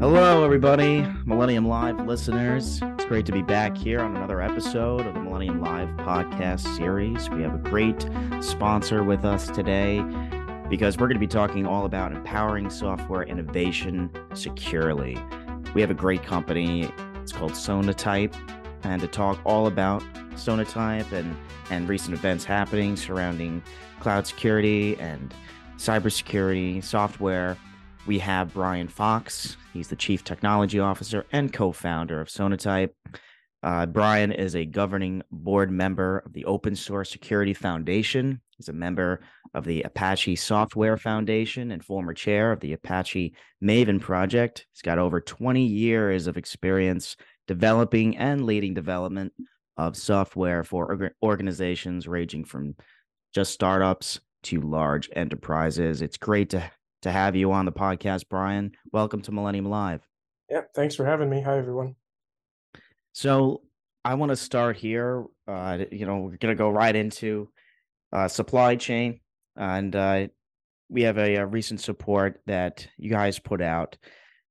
Hello, everybody, Millennium Live listeners. It's great to be back here on another episode of the Millennium Live podcast series. We have a great sponsor with us today because we're going to be talking all about empowering software innovation securely. We have a great company. It's called Sonatype. And to talk all about Sonatype and, and recent events happening surrounding cloud security and cybersecurity software, we have Brian Fox. He's the Chief Technology Officer and co founder of Sonatype. Uh, Brian is a governing board member of the Open Source Security Foundation. He's a member of the Apache Software Foundation and former chair of the Apache Maven project. He's got over 20 years of experience developing and leading development of software for organizations ranging from just startups to large enterprises. It's great to to have you on the podcast, Brian. Welcome to Millennium Live. Yeah, thanks for having me. Hi, everyone. So I want to start here. Uh, you know, we're going to go right into uh, supply chain, and uh, we have a, a recent support that you guys put out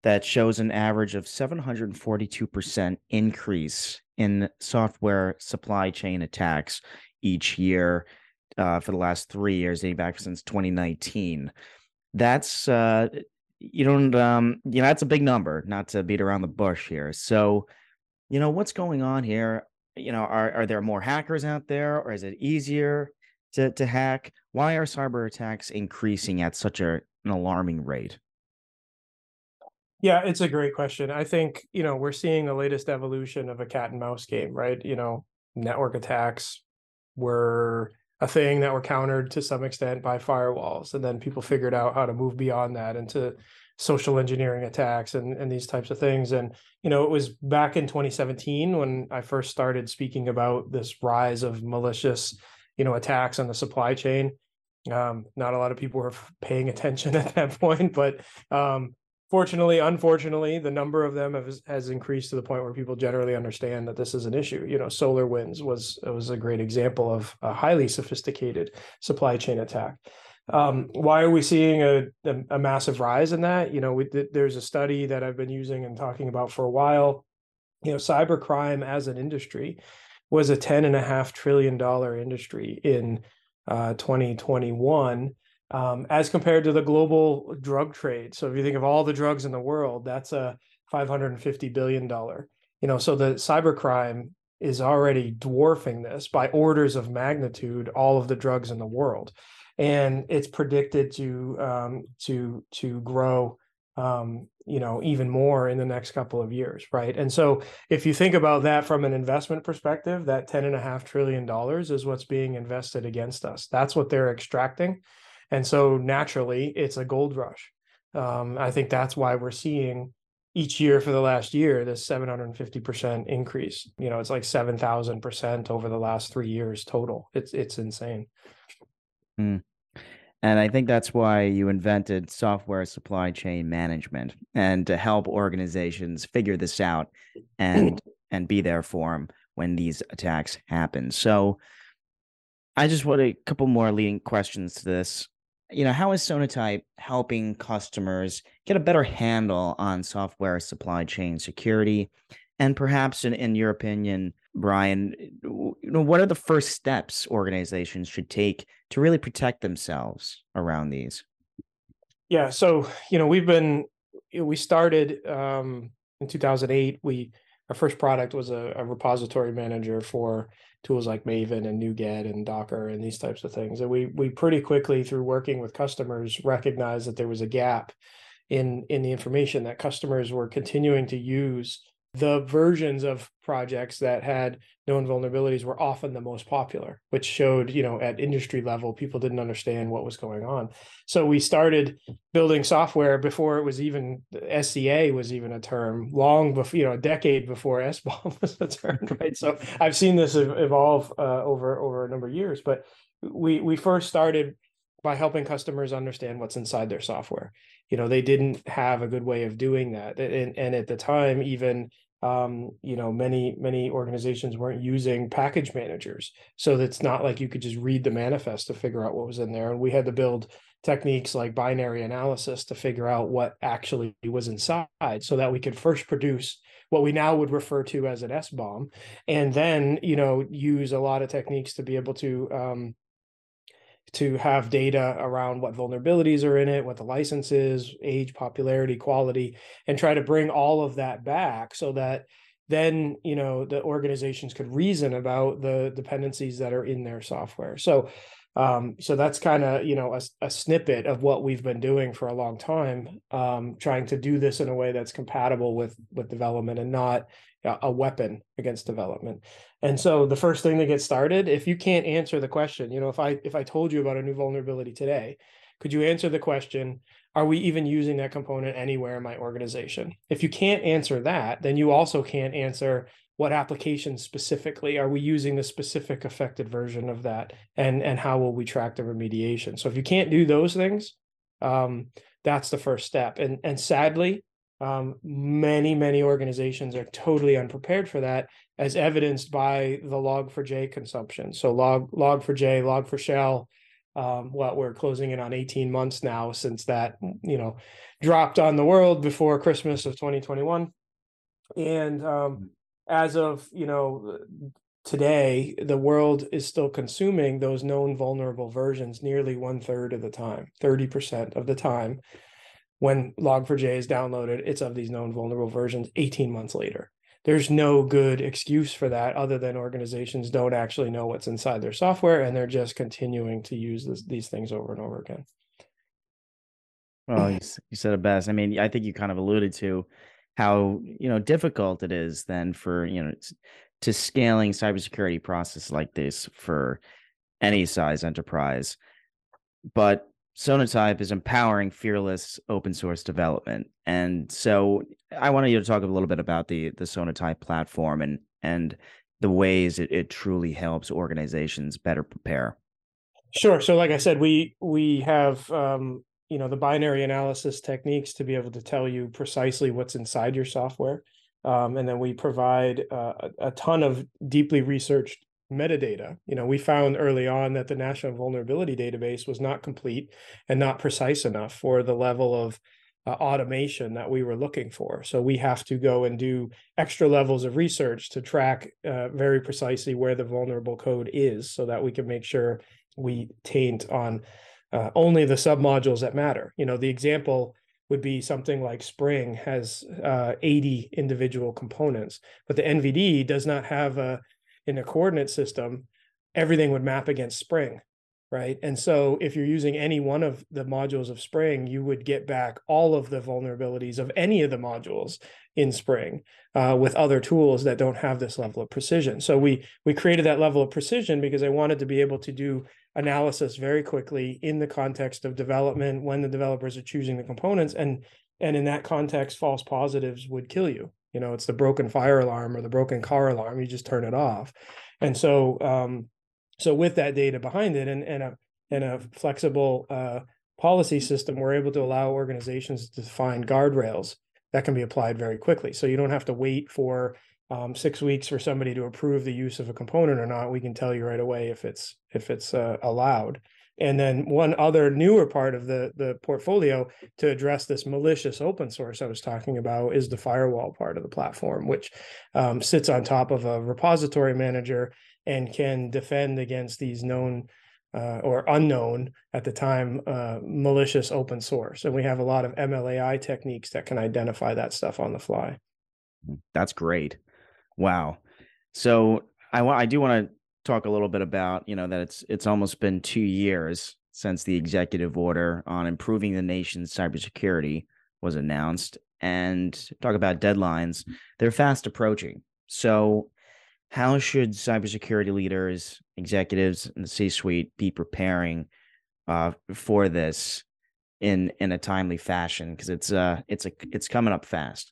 that shows an average of 742% increase in software supply chain attacks each year uh, for the last three years, dating back since 2019 that's uh you don't um you know that's a big number not to beat around the bush here. So you know what's going on here? You know are are there more hackers out there or is it easier to to hack? Why are cyber attacks increasing at such a, an alarming rate yeah it's a great question. I think you know we're seeing the latest evolution of a cat and mouse game right? You know network attacks were a thing that were countered to some extent by firewalls and then people figured out how to move beyond that into social engineering attacks and, and these types of things. And you know it was back in 2017 when i first started speaking about this rise of malicious you know attacks on the supply chain. Um, not a lot of people were paying attention at that point but um, fortunately, unfortunately, the number of them has, has increased to the point where people generally understand that this is an issue. You know, SolarWinds was was a great example of a highly sophisticated supply chain attack. Um, why are we seeing a, a, a, massive rise in that? You know, we, there's a study that I've been using and talking about for a while. You know, cybercrime as an industry was a ten and a half trillion dollar industry in uh, 2021 um, as compared to the global drug trade. So if you think of all the drugs in the world, that's a 550 billion dollar. You know, so the cybercrime is already dwarfing this by orders of magnitude all of the drugs in the world, and it's predicted to um, to to grow. Um, you know even more in the next couple of years right and so if you think about that from an investment perspective that 10 and a half trillion dollars is what's being invested against us that's what they're extracting and so naturally, it's a gold rush. Um, I think that's why we're seeing each year for the last year this 750% increase. You know, it's like 7,000% over the last three years total. It's it's insane. Mm. And I think that's why you invented software supply chain management and to help organizations figure this out and and be there for them when these attacks happen. So I just want a couple more leading questions to this you know, how is Sonatype helping customers get a better handle on software supply chain security? And perhaps, in, in your opinion, Brian, you know, what are the first steps organizations should take to really protect themselves around these? Yeah, so you know, we've been we started um, in 2008. We our first product was a, a repository manager for tools like Maven and NuGet and Docker and these types of things. And we we pretty quickly through working with customers recognized that there was a gap in in the information that customers were continuing to use the versions of projects that had known vulnerabilities were often the most popular which showed you know at industry level people didn't understand what was going on. So we started building software before it was even sca was even a term long before you know a decade before sbom was a term right? So i've seen this evolve uh, over over a number of years but we we first started by helping customers understand what's inside their software. You know they didn't have a good way of doing that and, and at the time even um, you know many many organizations weren't using package managers. So it's not like you could just read the manifest to figure out what was in there. And we had to build techniques like binary analysis to figure out what actually was inside so that we could first produce what we now would refer to as an SBOM and then you know use a lot of techniques to be able to um, to have data around what vulnerabilities are in it, what the license is, age, popularity, quality, and try to bring all of that back so that then you know the organizations could reason about the dependencies that are in their software. So um, so that's kind of you know a, a, snippet of what we've been doing for a long time, um, trying to do this in a way that's compatible with with development and not a weapon against development. And so the first thing to get started, if you can't answer the question, you know, if I if I told you about a new vulnerability today, could you answer the question, are we even using that component anywhere in my organization? If you can't answer that, then you also can't answer what application specifically are we using the specific affected version of that and and how will we track the remediation so if you can't do those things um, that's the first step and and sadly um, many, many organizations are totally unprepared for that, as evidenced by the log4j consumption. So log log4j, Log4Shell. Um, what we're closing in on 18 months now since that you know dropped on the world before Christmas of 2021, and um, as of you know today, the world is still consuming those known vulnerable versions nearly one third of the time, 30% of the time when Log4j is downloaded, it's of these known vulnerable versions 18 months later. There's no good excuse for that other than organizations don't actually know what's inside their software and they're just continuing to use this, these things over and over again. Well, you, you said it best. I mean, I think you kind of alluded to how you know difficult it is then for you know to scaling cybersecurity process like this for any size enterprise. But Sonatype is empowering fearless open source development. And so I wanted you to talk a little bit about the the Sonatype platform and and the ways it, it truly helps organizations better prepare. Sure. So like I said, we we have um, you know the binary analysis techniques to be able to tell you precisely what's inside your software. Um, and then we provide uh, a, ton of deeply researched metadata. You know, we found early on that the National Vulnerability Database was not complete and not precise enough for the level of uh, automation that we were looking for. So we have to go and do extra levels of research to track uh, very precisely where the vulnerable code is so that we can make sure we taint on uh, only the submodules that matter. You know, the example would be something like Spring has uh, 80 individual components, but the NVD does not have a in a coordinate system, everything would map against Spring, right? And so if you're using any one of the modules of Spring, you would get back all of the vulnerabilities of any of the modules in Spring uh, with other tools that don't have this level of precision. So we we created that level of precision because I wanted to be able to do analysis very quickly in the context of development when the developers are choosing the components and and in that context false positives would kill you you know it's the broken fire alarm or the broken car alarm you just turn it off and so um so with that data behind it and and a and a flexible uh policy system we're able to allow organizations to define guardrails that can be applied very quickly. So you don't have to wait for um, six weeks for somebody to approve the use of a component or not. We can tell you right away if it's if it's uh, allowed. And then one other newer part of the, the portfolio to address this malicious open source I was talking about is the firewall part of the platform, which um, sits on top of a repository manager and can defend against these known uh, or unknown at the time uh, malicious open source. And we have a lot of MLAI techniques that can identify that stuff on the fly. Mm, that's great. Wow. So I I do want to talk a little bit about you know that it's it's almost been two years since the executive order on improving the nation's cybersecurity was announced and talk about deadlines they're fast approaching so how should cybersecurity leaders executives and the c-suite be preparing uh, for this in in a timely fashion because it's uh it's a it's coming up fast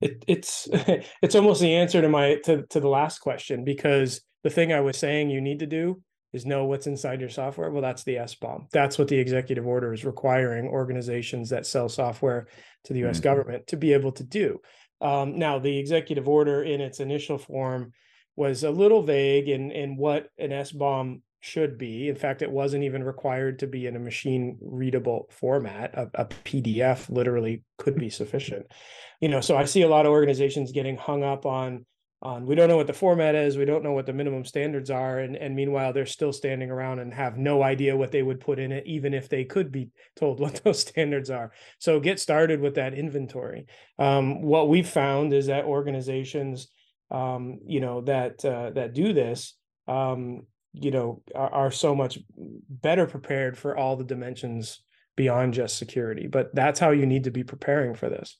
it, it's it's almost the answer to my to, to the last question because the thing I was saying you need to do is know what's inside your software. Well, that's the SBOM. That's what the executive order is requiring organizations that sell software to the US mm-hmm. government to be able to do. Um, now, the executive order in its initial form was a little vague in, in what an SBOM should be. In fact, it wasn't even required to be in a machine readable format. A, a, PDF literally could be sufficient. You know, so I see a lot of organizations getting hung up on on we don't know what the format is, we don't know what the minimum standards are, and and meanwhile they're still standing around and have no idea what they would put in it, even if they could be told what those standards are. So get started with that inventory. Um, what we've found is that organizations, um, you know, that uh, that do this um, you know are, are so much better prepared for all the dimensions beyond just security but that's how you need to be preparing for this.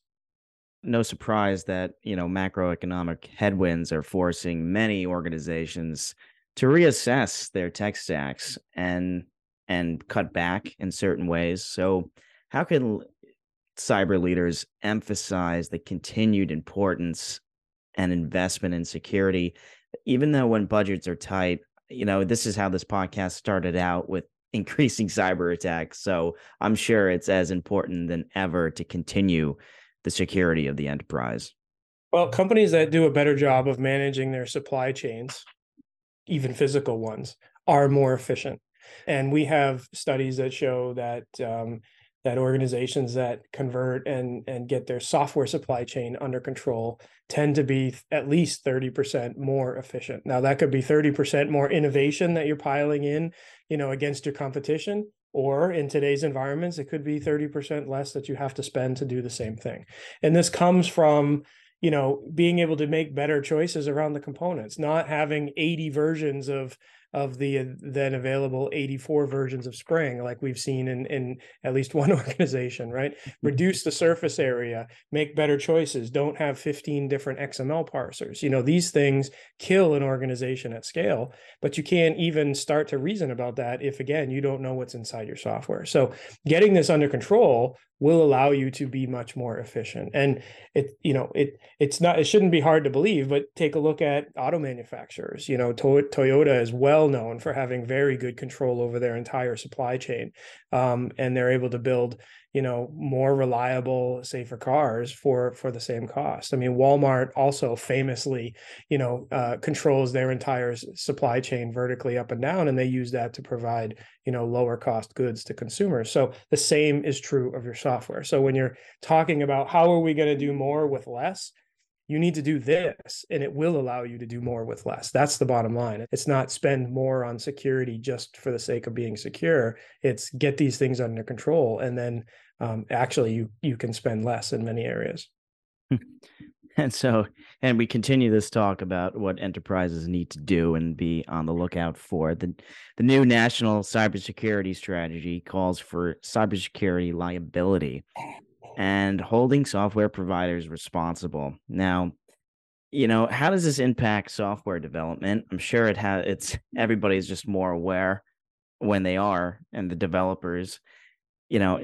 No surprise that you know macroeconomic headwinds are forcing many organizations to reassess their tech stacks and and cut back in certain ways. So how can cyber leaders emphasize the continued importance and investment in security even though when budgets are tight you know, this is how this podcast started out with increasing cyber attacks. So I'm sure it's as important than ever to continue the security of the enterprise. Well, companies that do a better job of managing their supply chains, even physical ones, are more efficient. And we have studies that show that um, that organizations that convert and and get their software supply chain under control tend to be at least 30% more efficient. Now that could be 30% more innovation that you're piling in, you know, against your competition or in today's environments it could be 30% less that you have to spend to do the same thing. And this comes from you know being able to make better choices around the components not having 80 versions of of the uh, then available 84 versions of Spring, like we've seen in, in at least one organization, right? Mm-hmm. Reduce the surface area, make better choices, don't have 15 different XML parsers. You know, these things kill an organization at scale, but you can't even start to reason about that if, again, you don't know what's inside your software. So getting this under control will allow you to be much more efficient and it you know it it's not it shouldn't be hard to believe but take a look at auto manufacturers you know to- toyota as well known for having very good control over their entire supply chain um, and they're able to build you know more reliable safer cars for for the same cost. I mean walmart also famously you know uh, controls their entire supply chain vertically up and down and they use that to provide you know lower cost goods to consumers. So the same is true of your software. So when you're talking about how are we going to do more with less you need to do this and it will allow you to do more with less. That's the bottom line. It's not spend more on security just for the sake of being secure. It's get these things under control and then um, actually you you can spend less in many areas. And so and we continue this talk about what enterprises need to do and be on the lookout for. The the new national cybersecurity strategy calls for cybersecurity liability and holding software providers responsible. Now, you know, how does this impact software development? I'm sure it has it's everybody's just more aware when they are and the developers, you know,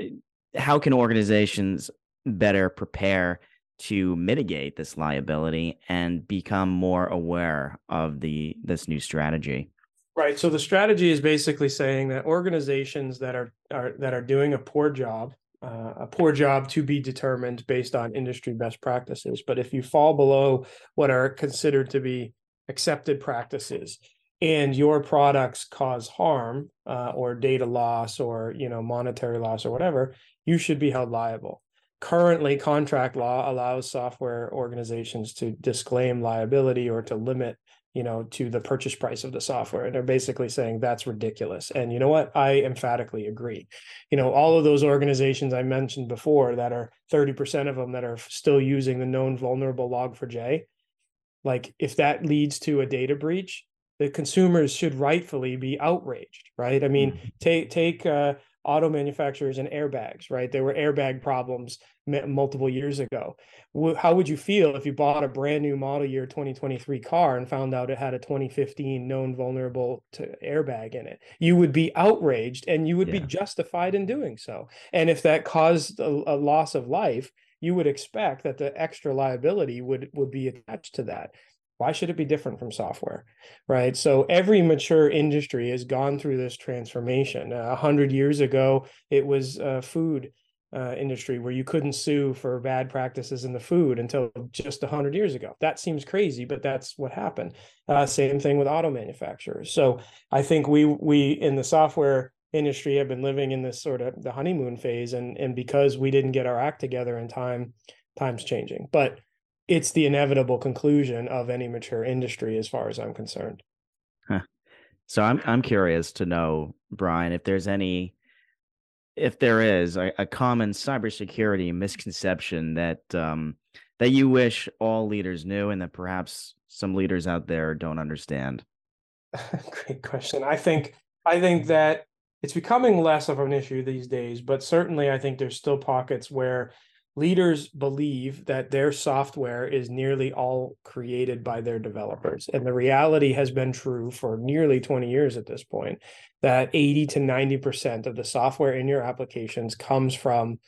how can organizations better prepare to mitigate this liability and become more aware of the this new strategy? Right. So the strategy is basically saying that organizations that are, are that are doing a poor job uh, a poor job to be determined based on industry best practices. But if you fall below what are considered to be accepted practices and your products cause harm uh, or data loss or you know monetary loss or whatever, you should be held liable. Currently, contract law allows software organizations to disclaim liability or to limit you know, to the purchase price of the software. And they're basically saying that's ridiculous. And you know what? I emphatically agree. You know, all of those organizations I mentioned before that are 30% of them that are still using the known vulnerable log4j, like if that leads to a data breach, the consumers should rightfully be outraged, right? I mean, mm-hmm. take take uh, auto manufacturers and airbags, right? There were airbag problems multiple years ago. How would you feel if you bought a brand new model year 2023 car and found out it had a 2015 known vulnerable to airbag in it? You would be outraged and you would yeah. be justified in doing so. And if that caused a, a loss of life, you would expect that the extra liability would would be attached to that why should it be different from software right so every mature industry has gone through this transformation a uh, hundred years ago it was uh, food uh, industry where you couldn't sue for bad practices in the food until just 100 years ago. That seems crazy, but that's what happened. Uh, same thing with auto manufacturers. So I think we we in the software industry have been living in this sort of the honeymoon phase, and and because we didn't get our act together in time, time's changing. But it's the inevitable conclusion of any mature industry, as far as I'm concerned. Huh. So I'm I'm curious to know, Brian, if there's any if there is a, a common cybersecurity misconception that um, that you wish all leaders knew and that perhaps some leaders out there don't understand? Great question. I think I think that it's becoming less of an issue these days, but certainly I think there's still pockets where leaders believe that their software is nearly all created by their developers. And the reality has been true for nearly 20 years at this point that 80 to 90% of the software in your applications comes from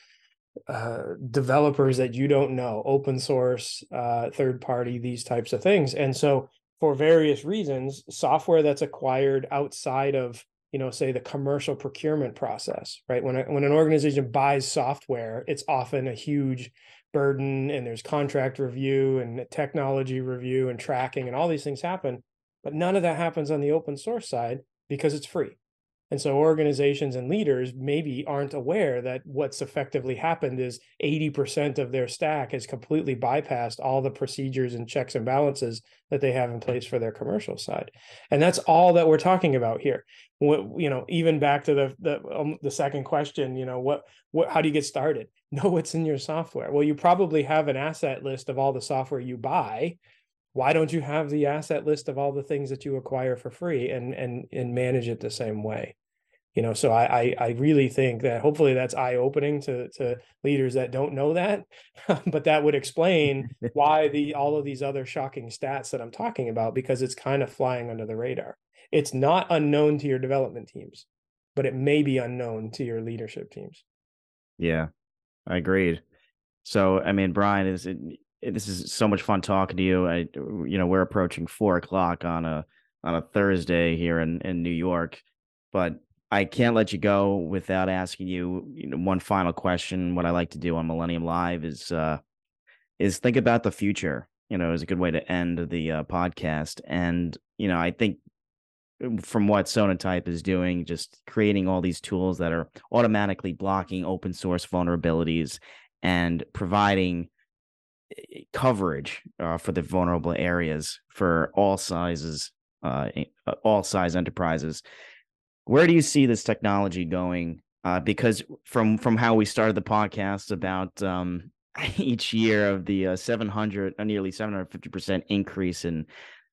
uh, developers that you don't know, open source, uh, third party, these types of things. And so, for various reasons, software that's acquired outside of you know say the commercial procurement process right? When a, when an organization buys software it's often a huge burden and there's contract review and technology review and tracking and all these things happen but none of that happens on the open source side because it's free and so organizations and leaders maybe aren't aware that what's effectively happened is 80% of their stack has completely bypassed all the procedures and checks and balances that they have in place for their commercial side. And that's all that we're talking about here. What, you know, even back to the the um, the second question, you know, what what how do you get started? Know what's in your software. Well, you probably have an asset list of all the software you buy why don't you have the asset list of all the things that you acquire for free and and and manage it the same way? You know so i i, I really think that hopefully that's eye-opening to to leaders that don't know that but that would explain why the all of these other shocking stats that i'm talking about because it's kind of flying under the radar. It's not unknown to your development teams but it may be unknown to your leadership teams. Yeah i agreed. So i mean brian is it this is so much fun talking to you. I, you know, we're approaching four o'clock on a on a Thursday here in in New York, but I can't let you go without asking you, you know, one final question. What I like to do on Millennium Live is uh, is think about the future. You know, is a good way to end the uh, podcast. And you know, I think um, from what Sonatype is doing, just creating all these tools that are automatically blocking open source vulnerabilities and providing coverage uh, for the vulnerable areas for all sizes, uh, uh, all size enterprises. Where do you see this technology going? Uh, because from from how we started the podcast about um, each year of the uh, 700, uh, nearly 750 percent increase in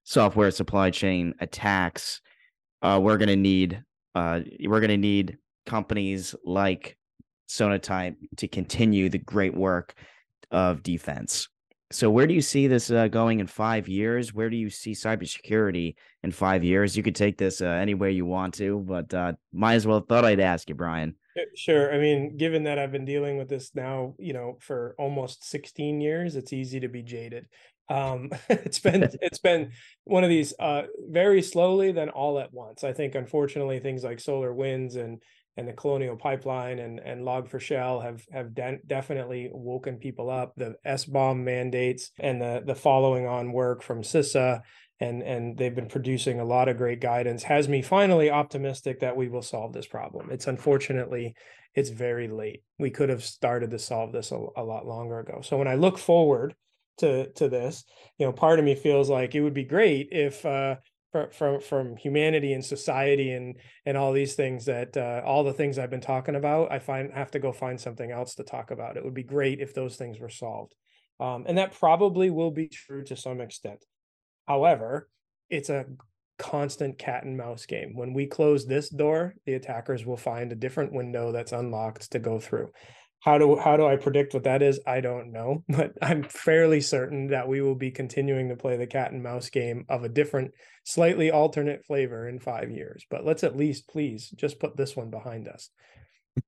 software supply chain attacks, uh, we're going to need we're going to need companies like Sonatype to continue the great work of defense. So, where do you see this uh, going in five years? Where do you see cybersecurity in five years? You could take this uh, any way you want to, but uh, might as well thought I'd ask you, Brian. Sure. I mean, given that I've been dealing with this now, you know, for almost 16 years, it's easy to be jaded. Um, it's been it's been one of these uh, very slowly, then all at once. I think, unfortunately, things like SolarWinds and and the Colonial Pipeline and and Log4Shell have have de- definitely woken people up. The SBOM mandates and the the following on work from CISA and and they've been producing a lot of great guidance has me finally optimistic that we will solve this problem. It's unfortunately it's very late. We could have started to solve this a, a lot longer ago. So when I look forward to to this, you know, part of me feels like it would be great if uh, from from humanity and society and and all these things that uh, all the things I've been talking about, I find have to go find something else to talk about. It would be great if those things were solved, um, and that probably will be true to some extent. However, it's a constant cat and mouse game. When we close this door, the attackers will find a different window that's unlocked to go through how do how do I predict what that is? I don't know, but I'm fairly certain that we will be continuing to play the cat and mouse game of a different, slightly alternate flavor in five years. But let's at least please just put this one behind us.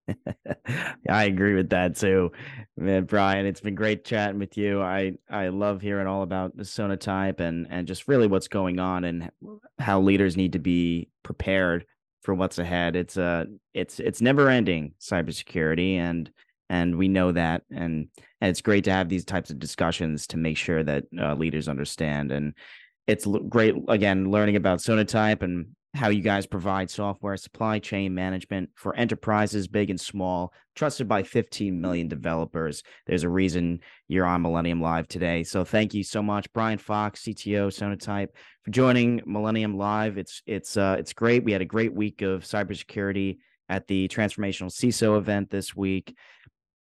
I agree with that too, man. Brian, it's been great chatting with you. I I love hearing all about the Sonatype and and just really what's going on and how leaders need to be prepared for what's ahead. It's a uh, it's it's never ending cybersecurity and and we know that and, and it's great to have these types of discussions to make sure that uh, leaders understand and it's l- great again learning about sonatype and how you guys provide software supply chain management for enterprises big and small trusted by 15 million developers. There's a reason you're on millennium live today. So thank you so much brian fox cto sonatype for joining millennium live. It's it's uh it's great. We had a great week of cybersecurity at the transformational ciso event this week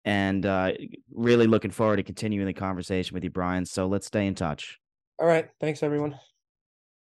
and uh, really looking forward to continuing the conversation with you, Brian. So let's stay in touch. All right. Thanks, everyone.